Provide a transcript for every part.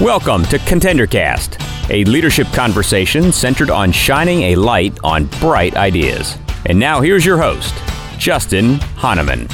Welcome to ContenderCast, a leadership conversation centered on shining a light on bright ideas. And now here's your host, Justin Hahnemann.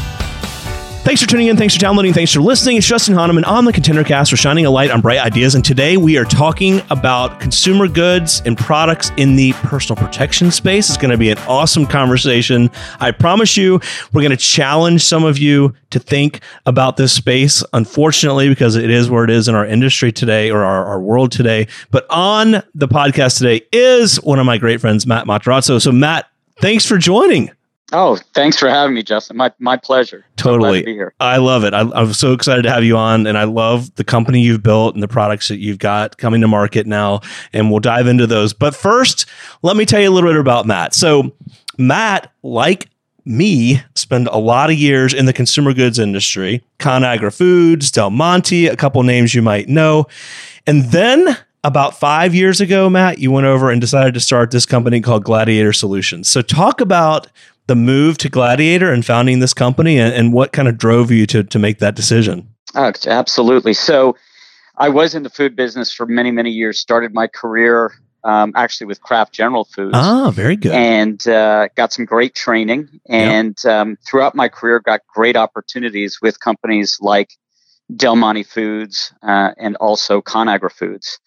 Thanks for tuning in. Thanks for downloading. Thanks for listening. It's Justin Hahnemann on the ContenderCast. We're shining a light on bright ideas. And today we are talking about consumer goods and products in the personal protection space. It's going to be an awesome conversation. I promise you, we're going to challenge some of you to think about this space. Unfortunately, because it is where it is in our industry today or our, our world today. But on the podcast today is one of my great friends, Matt Matarazzo. So, Matt, thanks for joining. Oh, thanks for having me, Justin. My my pleasure. Totally. So here. I love it. I, I'm so excited to have you on, and I love the company you've built and the products that you've got coming to market now. And we'll dive into those. But first, let me tell you a little bit about Matt. So, Matt, like me, spend a lot of years in the consumer goods industry, Conagra Foods, Del Monte, a couple names you might know. And then about five years ago, Matt, you went over and decided to start this company called Gladiator Solutions. So, talk about the move to Gladiator and founding this company and, and what kind of drove you to, to make that decision? Oh, absolutely. So I was in the food business for many, many years, started my career um, actually with Kraft General Foods. Ah, very good. And uh, got some great training. And yep. um, throughout my career, got great opportunities with companies like Del Monte Foods uh, and also Conagra Foods.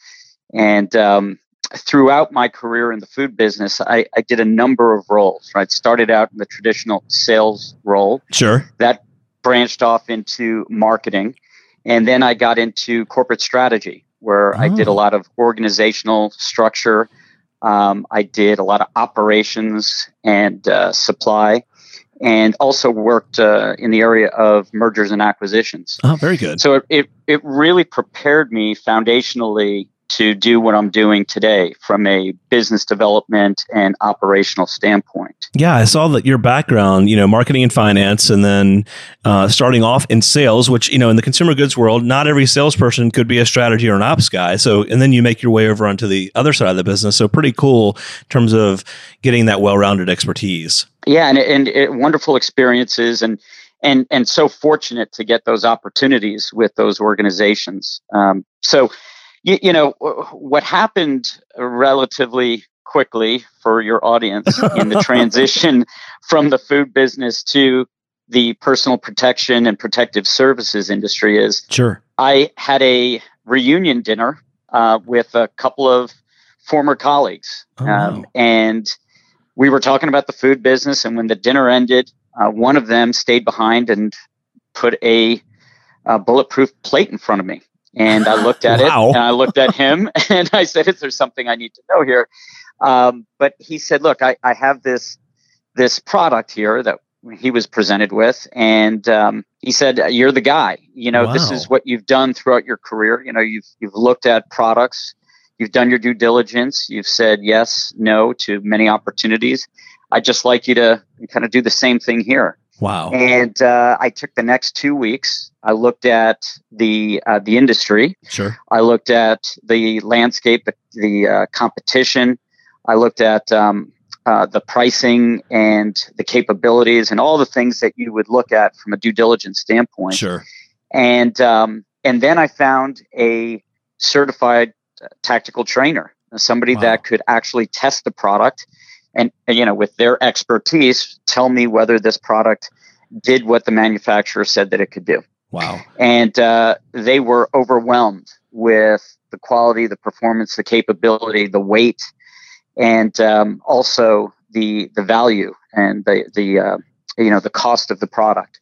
And um, throughout my career in the food business, I, I did a number of roles. Right, started out in the traditional sales role. Sure. That branched off into marketing, and then I got into corporate strategy, where oh. I did a oh. lot of organizational structure. Um, I did a lot of operations and uh, supply, and also worked uh, in the area of mergers and acquisitions. Oh, very good. So it, it, it really prepared me foundationally to do what I'm doing today from a business development and operational standpoint. Yeah, I saw that your background, you know, marketing and finance, and then uh, starting off in sales, which, you know, in the consumer goods world, not every salesperson could be a strategy or an ops guy. So, and then you make your way over onto the other side of the business. So, pretty cool in terms of getting that well rounded expertise. Yeah, and, and it, wonderful experiences. And, and and so fortunate to get those opportunities with those organizations. Um, so you, you know what happened relatively quickly for your audience in the transition from the food business to the personal protection and protective services industry is sure. I had a reunion dinner uh, with a couple of former colleagues oh, um, and we were talking about the food business and when the dinner ended uh, one of them stayed behind and put a, a bulletproof plate in front of me and I looked at wow. it and I looked at him and I said, Is there something I need to know here? Um, but he said, Look, I, I have this this product here that he was presented with and um, he said you're the guy you know wow. this is what you've done throughout your career you know you've you've looked at products you've done your due diligence you've said yes no to many opportunities i'd just like you to kind of do the same thing here Wow. And uh, I took the next two weeks. I looked at the uh, the industry. Sure. I looked at the landscape, the, the uh, competition. I looked at um, uh, the pricing and the capabilities and all the things that you would look at from a due diligence standpoint. Sure. And um, and then I found a certified uh, tactical trainer, somebody wow. that could actually test the product and, you know with their expertise tell me whether this product did what the manufacturer said that it could do. Wow. And uh, they were overwhelmed with the quality the performance the capability the weight and um, also the the value and the the uh, you know the cost of the product.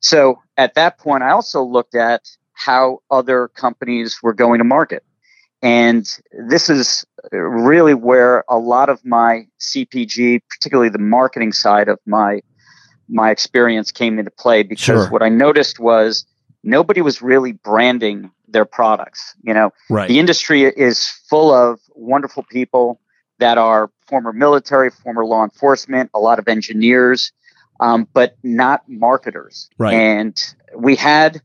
So at that point i also looked at how other companies were going to market and this is really where a lot of my CPG, particularly the marketing side of my my experience came into play because sure. what I noticed was nobody was really branding their products. You know, right. the industry is full of wonderful people that are former military, former law enforcement, a lot of engineers, um, but not marketers. Right. And we had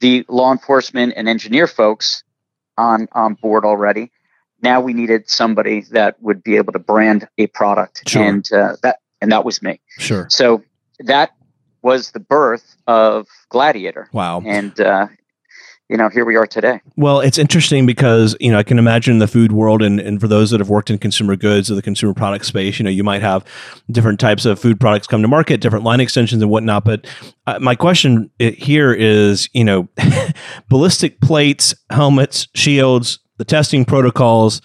the law enforcement and engineer folks on on board already. Now we needed somebody that would be able to brand a product, sure. and uh, that and that was me. Sure. So that was the birth of Gladiator. Wow. And uh, you know, here we are today. Well, it's interesting because, you know, I can imagine the food world and, and for those that have worked in consumer goods or the consumer product space, you know, you might have different types of food products come to market, different line extensions and whatnot. But uh, my question here is, you know, ballistic plates, helmets, shields, the testing protocols,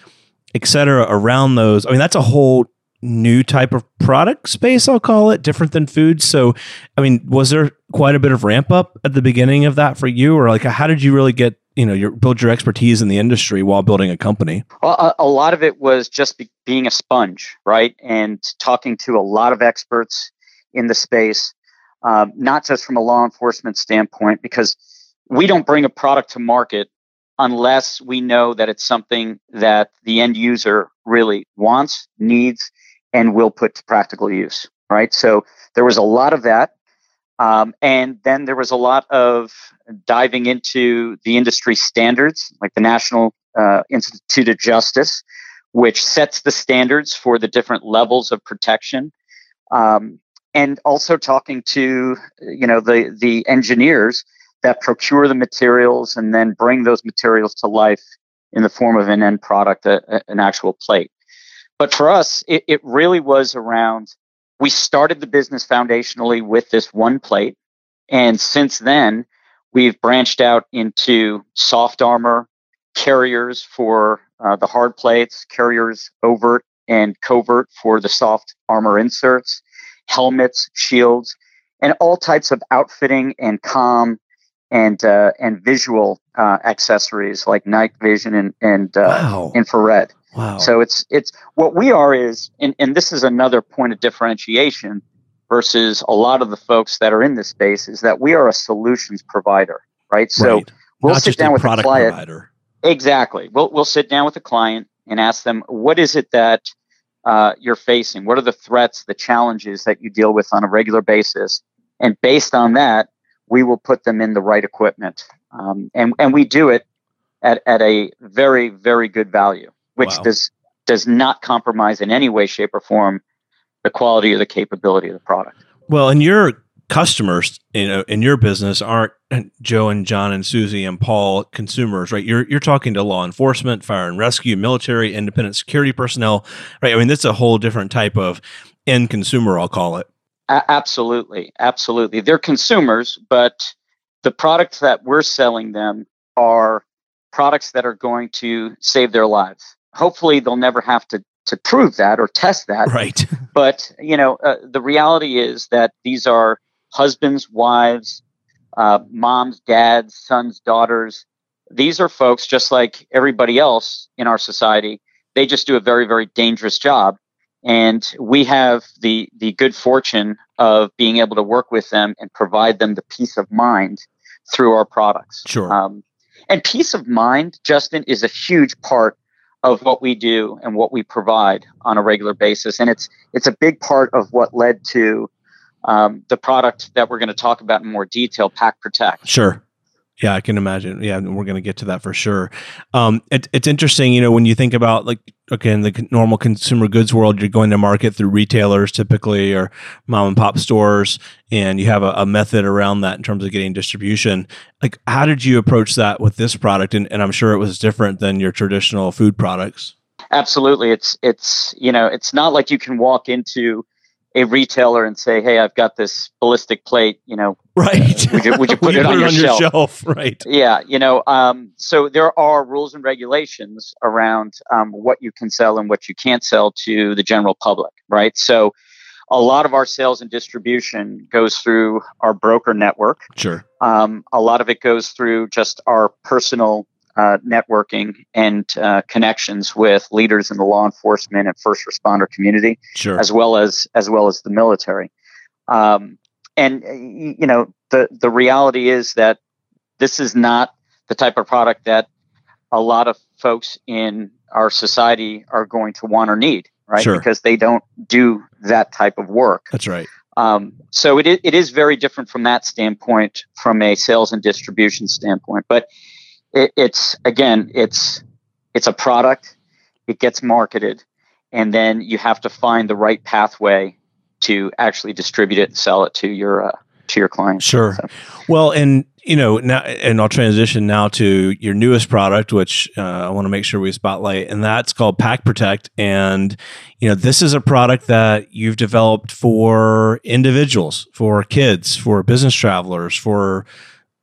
et cetera, around those. I mean, that's a whole new type of product space, I'll call it, different than food. So, I mean, was there quite a bit of ramp up at the beginning of that for you, or like how did you really get you know your build your expertise in the industry while building a company? Well, a, a lot of it was just be, being a sponge, right, and talking to a lot of experts in the space, um, not just from a law enforcement standpoint, because we don't bring a product to market unless we know that it's something that the end user really wants, needs, and will put to practical use, right? So there was a lot of that. Um, and then there was a lot of diving into the industry standards, like the National uh, Institute of Justice, which sets the standards for the different levels of protection. Um, and also talking to you know the the engineers that procure the materials and then bring those materials to life in the form of an end product, a, an actual plate. But for us, it, it really was around we started the business foundationally with this one plate. And since then, we've branched out into soft armor, carriers for uh, the hard plates, carriers overt and covert for the soft armor inserts, helmets, shields, and all types of outfitting and com and uh, and visual uh, accessories like night vision and, and uh, wow. infrared. Wow. So it's it's what we are is and, and this is another point of differentiation versus a lot of the folks that are in this space is that we are a solutions provider, right? So right. we'll Not sit down with a client. Provider. Exactly. We'll we'll sit down with a client and ask them what is it that uh, you're facing? What are the threats, the challenges that you deal with on a regular basis? And based on that, we will put them in the right equipment. Um, and, and we do it at, at a very, very good value which wow. does does not compromise in any way, shape, or form the quality or the capability of the product. Well, and your customers you uh, know in your business aren't uh, Joe and John and Susie and Paul consumers, right? You're you're talking to law enforcement, fire and rescue, military, independent security personnel, right? I mean, that's a whole different type of end consumer, I'll call it. A- absolutely, absolutely. They're consumers, but the products that we're selling them are products that are going to save their lives hopefully they'll never have to to prove that or test that. Right. but you know, uh, the reality is that these are husbands, wives, uh, moms, dads, sons, daughters. These are folks just like everybody else in our society. They just do a very, very dangerous job, and we have the the good fortune of being able to work with them and provide them the peace of mind through our products. Sure. Um, and peace of mind, Justin, is a huge part of what we do and what we provide on a regular basis. And it's it's a big part of what led to um, the product that we're going to talk about in more detail, Pak Protect. Sure. Yeah, I can imagine. Yeah, we're going to get to that for sure. Um, it, it's interesting, you know, when you think about like, okay, in the normal consumer goods world, you're going to market through retailers typically or mom and pop stores, and you have a, a method around that in terms of getting distribution. Like, how did you approach that with this product? And, and I'm sure it was different than your traditional food products. Absolutely, it's it's you know, it's not like you can walk into a retailer and say, "Hey, I've got this ballistic plate. You know, right? Would you, would you put it, on, it your, on shelf? your, shelf? Right? Yeah, you know. Um, so there are rules and regulations around um, what you can sell and what you can't sell to the general public, right? So a lot of our sales and distribution goes through our broker network. Sure. Um, a lot of it goes through just our personal uh, networking and uh, connections with leaders in the law enforcement and first responder community, sure. as well as as well as the military. Um, and you know the the reality is that this is not the type of product that a lot of folks in our society are going to want or need, right? Sure. Because they don't do that type of work. That's right. Um, so it is, it is very different from that standpoint, from a sales and distribution standpoint. But it, it's again, it's it's a product. It gets marketed, and then you have to find the right pathway to actually distribute it and sell it to your uh, to your clients. Sure. So. Well, and you know now, and I'll transition now to your newest product, which uh, I want to make sure we spotlight, and that's called Pak Protect. And you know, this is a product that you've developed for individuals, for kids, for business travelers, for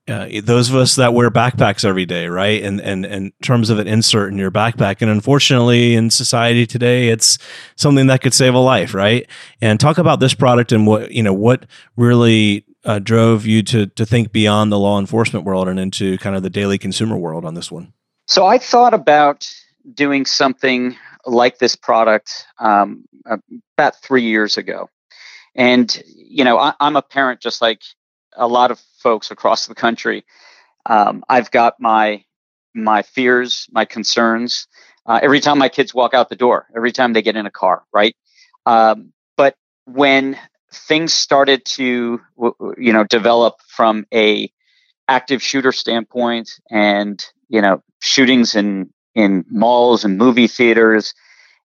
uh, those of us that wear backpacks every day, right? And and in terms of an insert in your backpack, and unfortunately, in society today, it's something that could save a life, right? And talk about this product and what you know what really uh, drove you to to think beyond the law enforcement world and into kind of the daily consumer world on this one. So I thought about doing something like this product um, about three years ago, and you know I, I'm a parent just like a lot of folks across the country. Um, I've got my my fears, my concerns. Uh, every time my kids walk out the door, every time they get in a car, right? Um, but when things started to, you know, develop from a active shooter standpoint, and you know, shootings in in malls and movie theaters,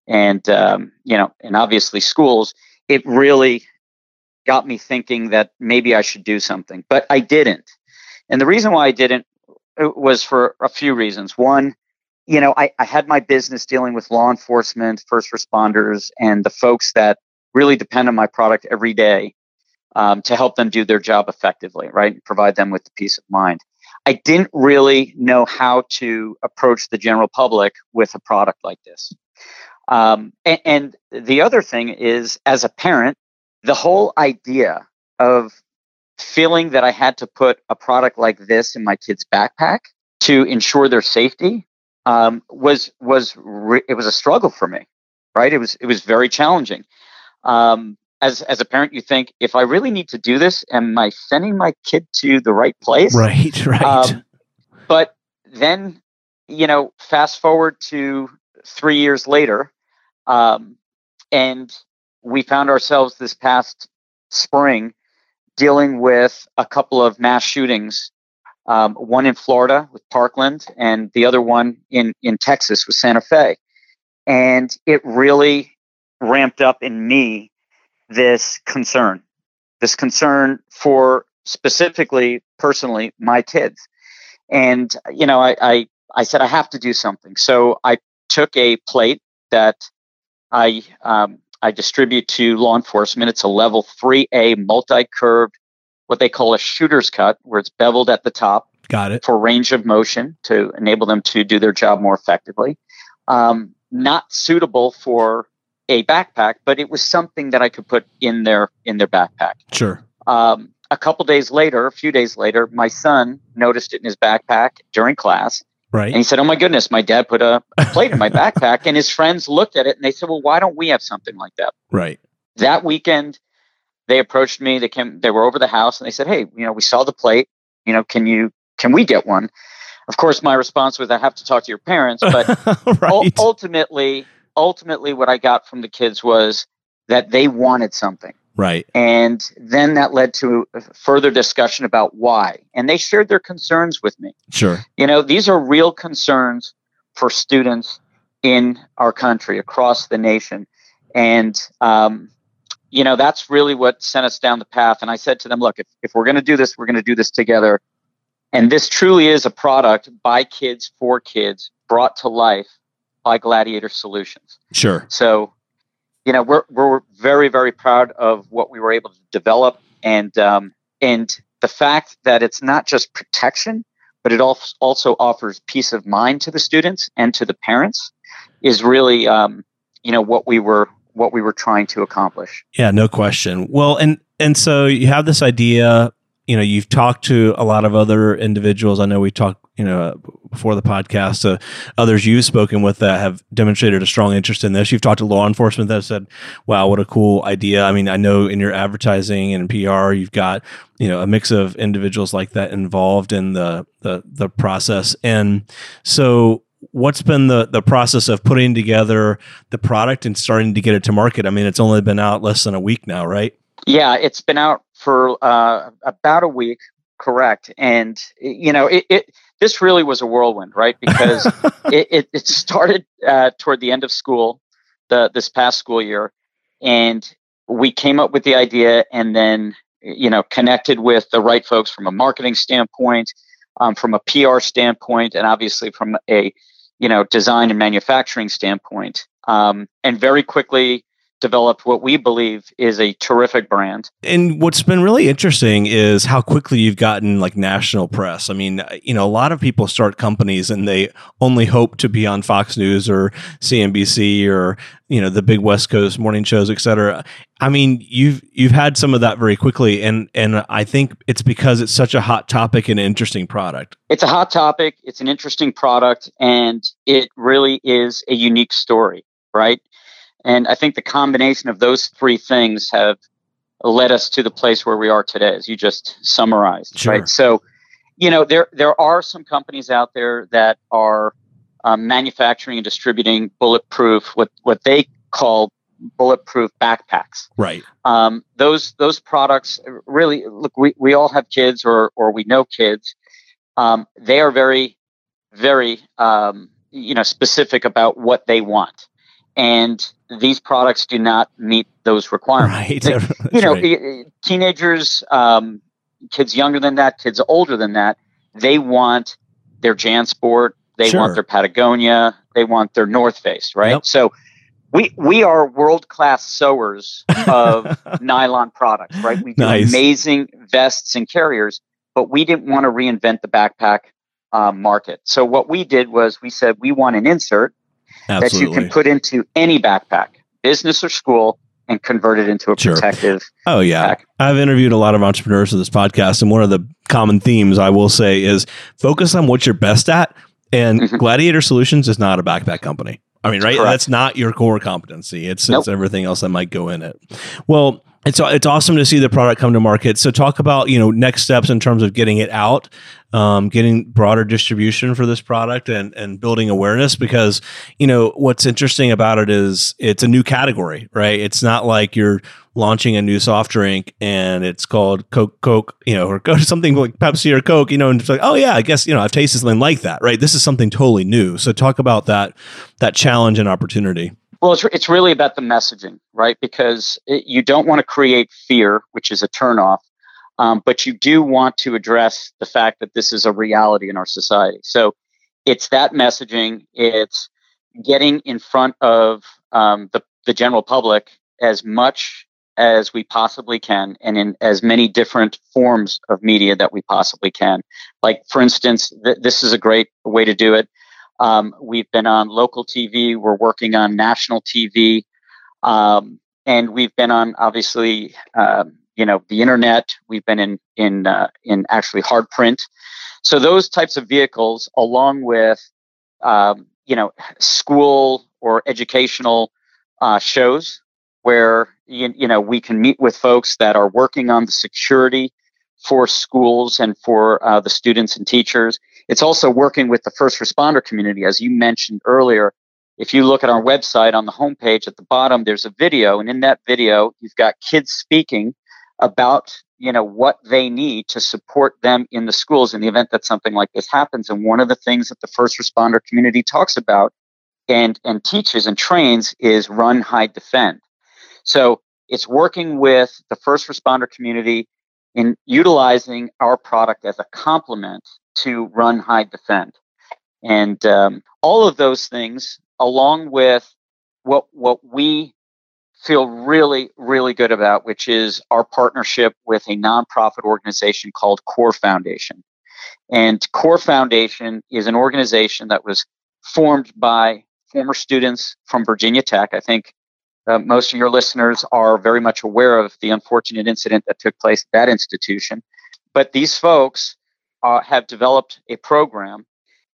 and um, you know, and obviously schools, it really got me thinking that maybe I should do something, but I didn't. And the reason why I didn't uh, was for a few reasons. One, you know, I, I had my business dealing with law enforcement, first responders, and the folks that really depend on my product every day um, to help them do their job effectively, right? And Provide them with the peace of mind. I didn't really know how to approach the general public with a product like this. Um, and, and the other thing is, as a parent, the whole idea of feeling that I had to put a product like this in my kid's backpack to ensure their safety um, was was re- it was a struggle for me, right? It was it was very challenging. Um, as as a parent, you think if I really need to do this, am I sending my kid to the right place? Right, right. Um, but then, you know, fast forward to three years later, um, and we found ourselves this past spring dealing with a couple of mass shootings um, one in Florida with Parkland, and the other one in, in Texas with Santa Fe. And it really ramped up in me this concern, this concern for specifically, personally, my kids. And, you know, I, I, I said, I have to do something. So I took a plate that I um, I distribute to law enforcement. It's a level 3A multi curved, what they call a shooter's cut, where it's beveled at the top. Got it. For range of motion to enable them to do their job more effectively. Um, not suitable for a backpack, but it was something that I could put in their in their backpack. Sure. Um, a couple days later, a few days later, my son noticed it in his backpack during class Right. And he said, Oh my goodness, my dad put a, a plate in my backpack. And his friends looked at it and they said, Well, why don't we have something like that? Right. That weekend, they approached me. They came, they were over the house and they said, Hey, you know, we saw the plate. You know, can you, can we get one? Of course, my response was, I have to talk to your parents. But right. u- ultimately, ultimately, what I got from the kids was that they wanted something. Right. And then that led to further discussion about why. And they shared their concerns with me. Sure. You know, these are real concerns for students in our country, across the nation. And, um, you know, that's really what sent us down the path. And I said to them, look, if, if we're going to do this, we're going to do this together. And this truly is a product by kids for kids brought to life by Gladiator Solutions. Sure. So you know, we're we're very very proud of what we were able to develop, and um, and the fact that it's not just protection, but it also offers peace of mind to the students and to the parents, is really um, you know what we were what we were trying to accomplish. Yeah, no question. Well, and and so you have this idea you know you've talked to a lot of other individuals i know we talked you know before the podcast uh, others you've spoken with that have demonstrated a strong interest in this. You've talked to law enforcement that said wow what a cool idea. I mean i know in your advertising and pr you've got you know a mix of individuals like that involved in the the, the process. And so what's been the the process of putting together the product and starting to get it to market? I mean it's only been out less than a week now right? Yeah, it's been out for uh, about a week, correct? And you know, it, it this really was a whirlwind, right? Because it, it, it started uh, toward the end of school, the this past school year, and we came up with the idea, and then you know, connected with the right folks from a marketing standpoint, um, from a PR standpoint, and obviously from a, you know, design and manufacturing standpoint. Um, and very quickly developed what we believe is a terrific brand. And what's been really interesting is how quickly you've gotten like national press. I mean, you know, a lot of people start companies and they only hope to be on Fox News or CNBC or you know the big West Coast morning shows, et cetera. I mean, you've you've had some of that very quickly, and and I think it's because it's such a hot topic and interesting product. It's a hot topic. It's an interesting product, and it really is a unique story, right? And I think the combination of those three things have led us to the place where we are today, as you just summarized. Sure. Right. So, you know, there there are some companies out there that are um, manufacturing and distributing bulletproof what what they call bulletproof backpacks. Right. Um, those those products really look. We, we all have kids or or we know kids. Um, they are very very um, you know specific about what they want and these products do not meet those requirements. Right. you know, right. teenagers, um, kids younger than that, kids older than that, they want their JanSport, they sure. want their Patagonia, they want their North Face, right? Yep. So we we are world class sewers of nylon products, right? We do nice. amazing vests and carriers, but we didn't want to reinvent the backpack uh, market. So what we did was we said we want an insert Absolutely. that you can put into any backpack, business or school, and convert it into a sure. protective. Oh yeah, pack. I've interviewed a lot of entrepreneurs in this podcast, and one of the common themes I will say is focus on what you're best at. And mm-hmm. Gladiator Solutions is not a backpack company. I mean, right? Correct. That's not your core competency. It's nope. it's everything else that might go in it. Well, it's it's awesome to see the product come to market. So talk about you know next steps in terms of getting it out, um, getting broader distribution for this product, and and building awareness. Because you know what's interesting about it is it's a new category, right? It's not like you're launching a new soft drink and it's called Coke, Coke, you know, or something like Pepsi or Coke, you know, and it's like, oh yeah, I guess you know I've tasted something like that, right? This is something totally new. So talk about that that challenge and opportunity. Well, it's, it's really about the messaging, right? Because it, you don't want to create fear, which is a turnoff, um, but you do want to address the fact that this is a reality in our society. So it's that messaging, it's getting in front of um, the, the general public as much as we possibly can and in as many different forms of media that we possibly can. Like, for instance, th- this is a great way to do it. Um, we've been on local TV. We're working on national TV, um, and we've been on obviously, uh, you know, the internet. We've been in in uh, in actually hard print. So those types of vehicles, along with um, you know, school or educational uh, shows where you, you know we can meet with folks that are working on the security for schools and for uh, the students and teachers. It's also working with the first responder community, as you mentioned earlier. If you look at our website on the homepage at the bottom, there's a video, and in that video, you've got kids speaking about you know what they need to support them in the schools in the event that something like this happens. And one of the things that the first responder community talks about and and teaches and trains is run, hide, defend. So it's working with the first responder community in utilizing our product as a complement to run, hide, defend. And um, all of those things, along with what, what we feel really, really good about, which is our partnership with a nonprofit organization called Cor Foundation. And Cor Foundation is an organization that was formed by former students from Virginia Tech. I think uh, most of your listeners are very much aware of the unfortunate incident that took place at that institution. But these folks uh, have developed a program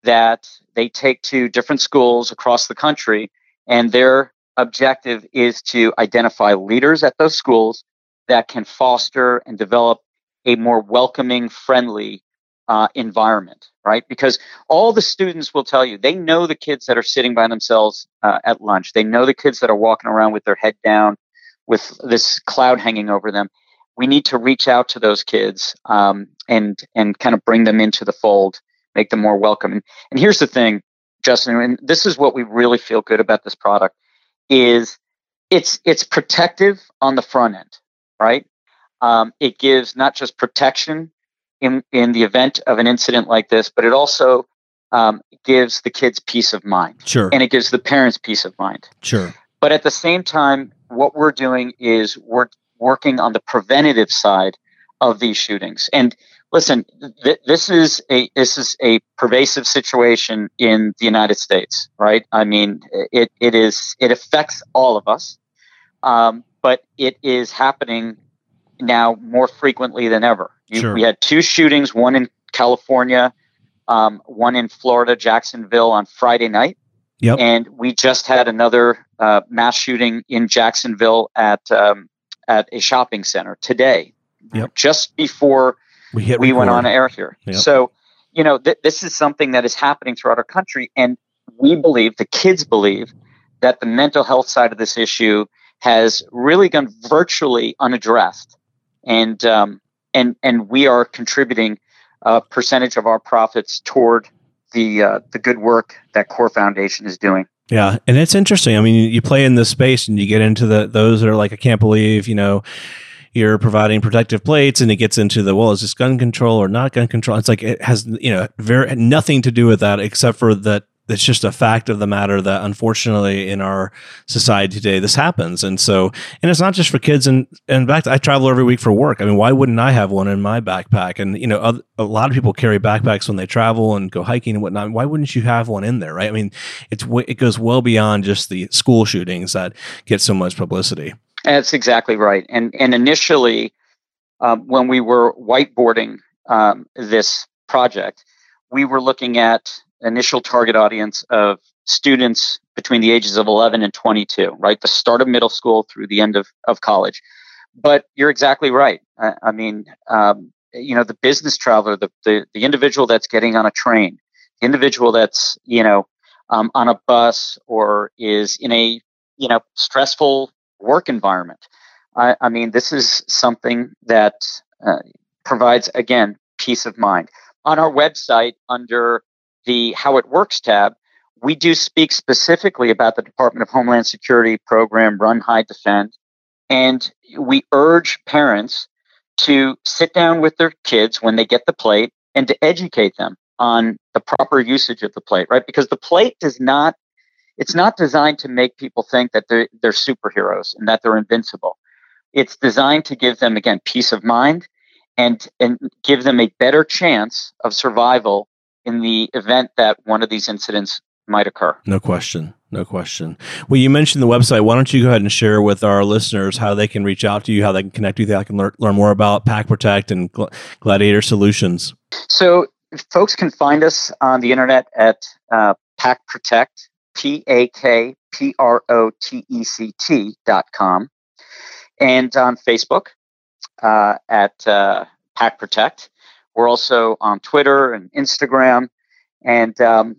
that they take to different schools across the country, and their objective is to identify leaders at those schools that can foster and develop a more welcoming, friendly uh, environment, right? Because all the students will tell you they know the kids that are sitting by themselves uh, at lunch. They know the kids that are walking around with their head down, with this cloud hanging over them. We need to reach out to those kids um, and and kind of bring them into the fold, make them more welcome. And, and here's the thing, Justin, and this is what we really feel good about this product is it's it's protective on the front end, right? um, it gives not just protection in in the event of an incident like this, but it also um, gives the kids peace of mind. Sure. And it gives the parents peace of mind. Sure. But at the same time, what we're doing is we're working on the preventative side of these shootings. And listen, th- this is a this is a pervasive situation in the United States, right? I mean, it it is it affects all of us, um, but it is happening now more frequently than ever. You, Sure. We had two shootings, one in California, um, one in Florida, Jacksonville, on Friday night. Yep. And we just had another uh, mass shooting in Jacksonville at um, at a shopping center today, Yep. just before We hit we went on air here. Yep. So, you know, th- this is something that is happening throughout our country, and we believe, the kids believe, that the mental health side of this issue has really gone virtually unaddressed, and um, and and we are contributing a percentage of our profits toward the uh, the good work that Cor Foundation is doing. Yeah, and it's interesting. I mean, you play in this space and you get into the those that are like, I can't believe, you know, you're providing protective plates, and it gets into the well, is this gun control or not gun control? It's like it has you know very nothing to do with that except for that it's just a fact of the matter that unfortunately in our society today this happens. And so and it's not just for kids. And in fact i travel every week for work. I mean why wouldn't i have one in my backpack? And you know a lot of people carry backpacks when they travel and go hiking and whatnot. Why wouldn't you have one in there right? I mean it's it goes well beyond just the school shootings that get so much publicity. That's exactly right. And and initially, um, when we were whiteboarding um, this project, we were looking at initial target audience of students between the ages of 11 and 22, right? The start of middle school through the end of, of college. But you're exactly right. I, I mean, um, you know, the business traveler, the, the the individual that's getting on a train, the individual that's you know um, on a bus or is in a you know stressful work environment. I, I mean, this is something that uh, provides, again, peace of mind. On our website, under the How It Works tab, we do speak specifically about the Department of Homeland Security program, Run, Hide, Defend. And we urge parents to sit down with their kids when they get the plate and to educate them on the proper usage of the plate, right? Because the plate does not it's not designed to make people think that they're, they're superheroes and that they're invincible. It's designed to give them, again, peace of mind and, and give them a better chance of survival in the event that one of these incidents might occur. no question no question well you mentioned the website why don't you go ahead and share with our listeners how they can reach out to you how they can connect with you how they can learn, learn more about pak protect and Gl- gladiator solutions So folks can find us on the internet at uh, Pak Protect, P A K P R O T E C T dot com, and on Facebook uh, at uh, Pak Protect. We're also on Twitter and Instagram, and um,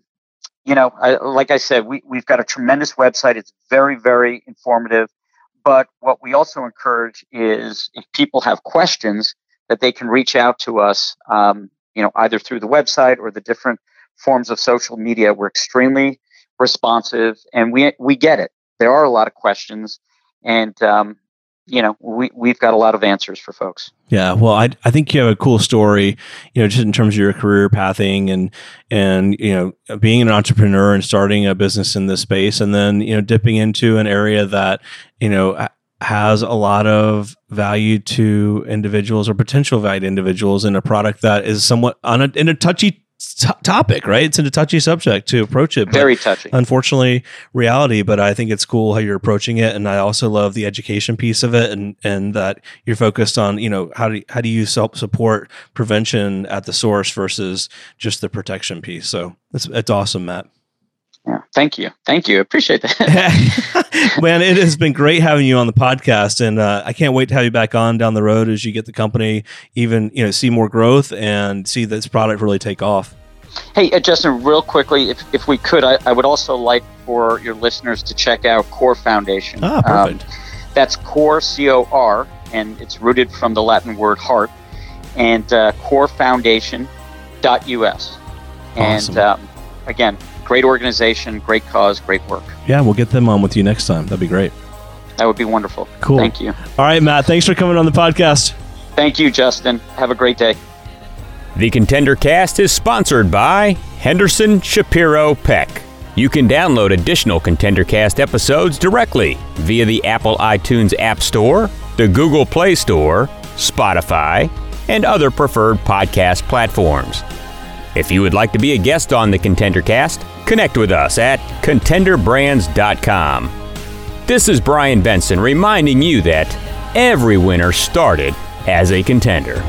you know, I, like I said, we we've got a tremendous website. It's very very informative. But what we also encourage is if people have questions, that they can reach out to us. Um, you know, either through the website or the different forms of social media. We're extremely responsive, and we we get it. There are a lot of questions, and um, you know, we we've got a lot of answers for folks. Yeah, well, I I think you have a cool story, you know, just in terms of your career pathing and and you know being an entrepreneur and starting a business in this space, and then you know dipping into an area that you know has a lot of value to individuals or potential value to individuals in a product that is somewhat on a, in a touchy t- topic, right? It's a touchy subject to approach it. Very touching. unfortunately reality but i think it's cool how you're approaching it and i also love the education piece of it and and that you're focused on you know how do how do you help support prevention at the source versus just the protection piece so it's, it's awesome matt Yeah. Thank you. Thank you. Appreciate that. man it has been great having you on the podcast and uh, i can't wait to have you back on down the road as you get the company even you know see more growth and see this product really take off Hey, uh, Justin, real quickly, if, if we could, I, I would also like for your listeners to check out Cor Foundation. ah perfect Um, that's Core, C O R, and it's rooted from the Latin word heart, and uh, corefoundation.us. Awesome. And um, again, great organization, great cause, great work. yeah we'll get them on with you next time that'd be great That would be wonderful. Cool. Thank you. all right matt thanks for coming on the podcast Thank you, Justin. Have a great day. The Contender Cast is sponsored by Henderson Shapiro Peck. You can download additional Contender Cast episodes directly via the Apple iTunes App Store, the Google Play Store, Spotify, and other preferred podcast platforms. If you would like to be a guest on the Contender Cast, connect with us at contenderbrands.com. This is Brian Benson reminding you that every winner started as a contender.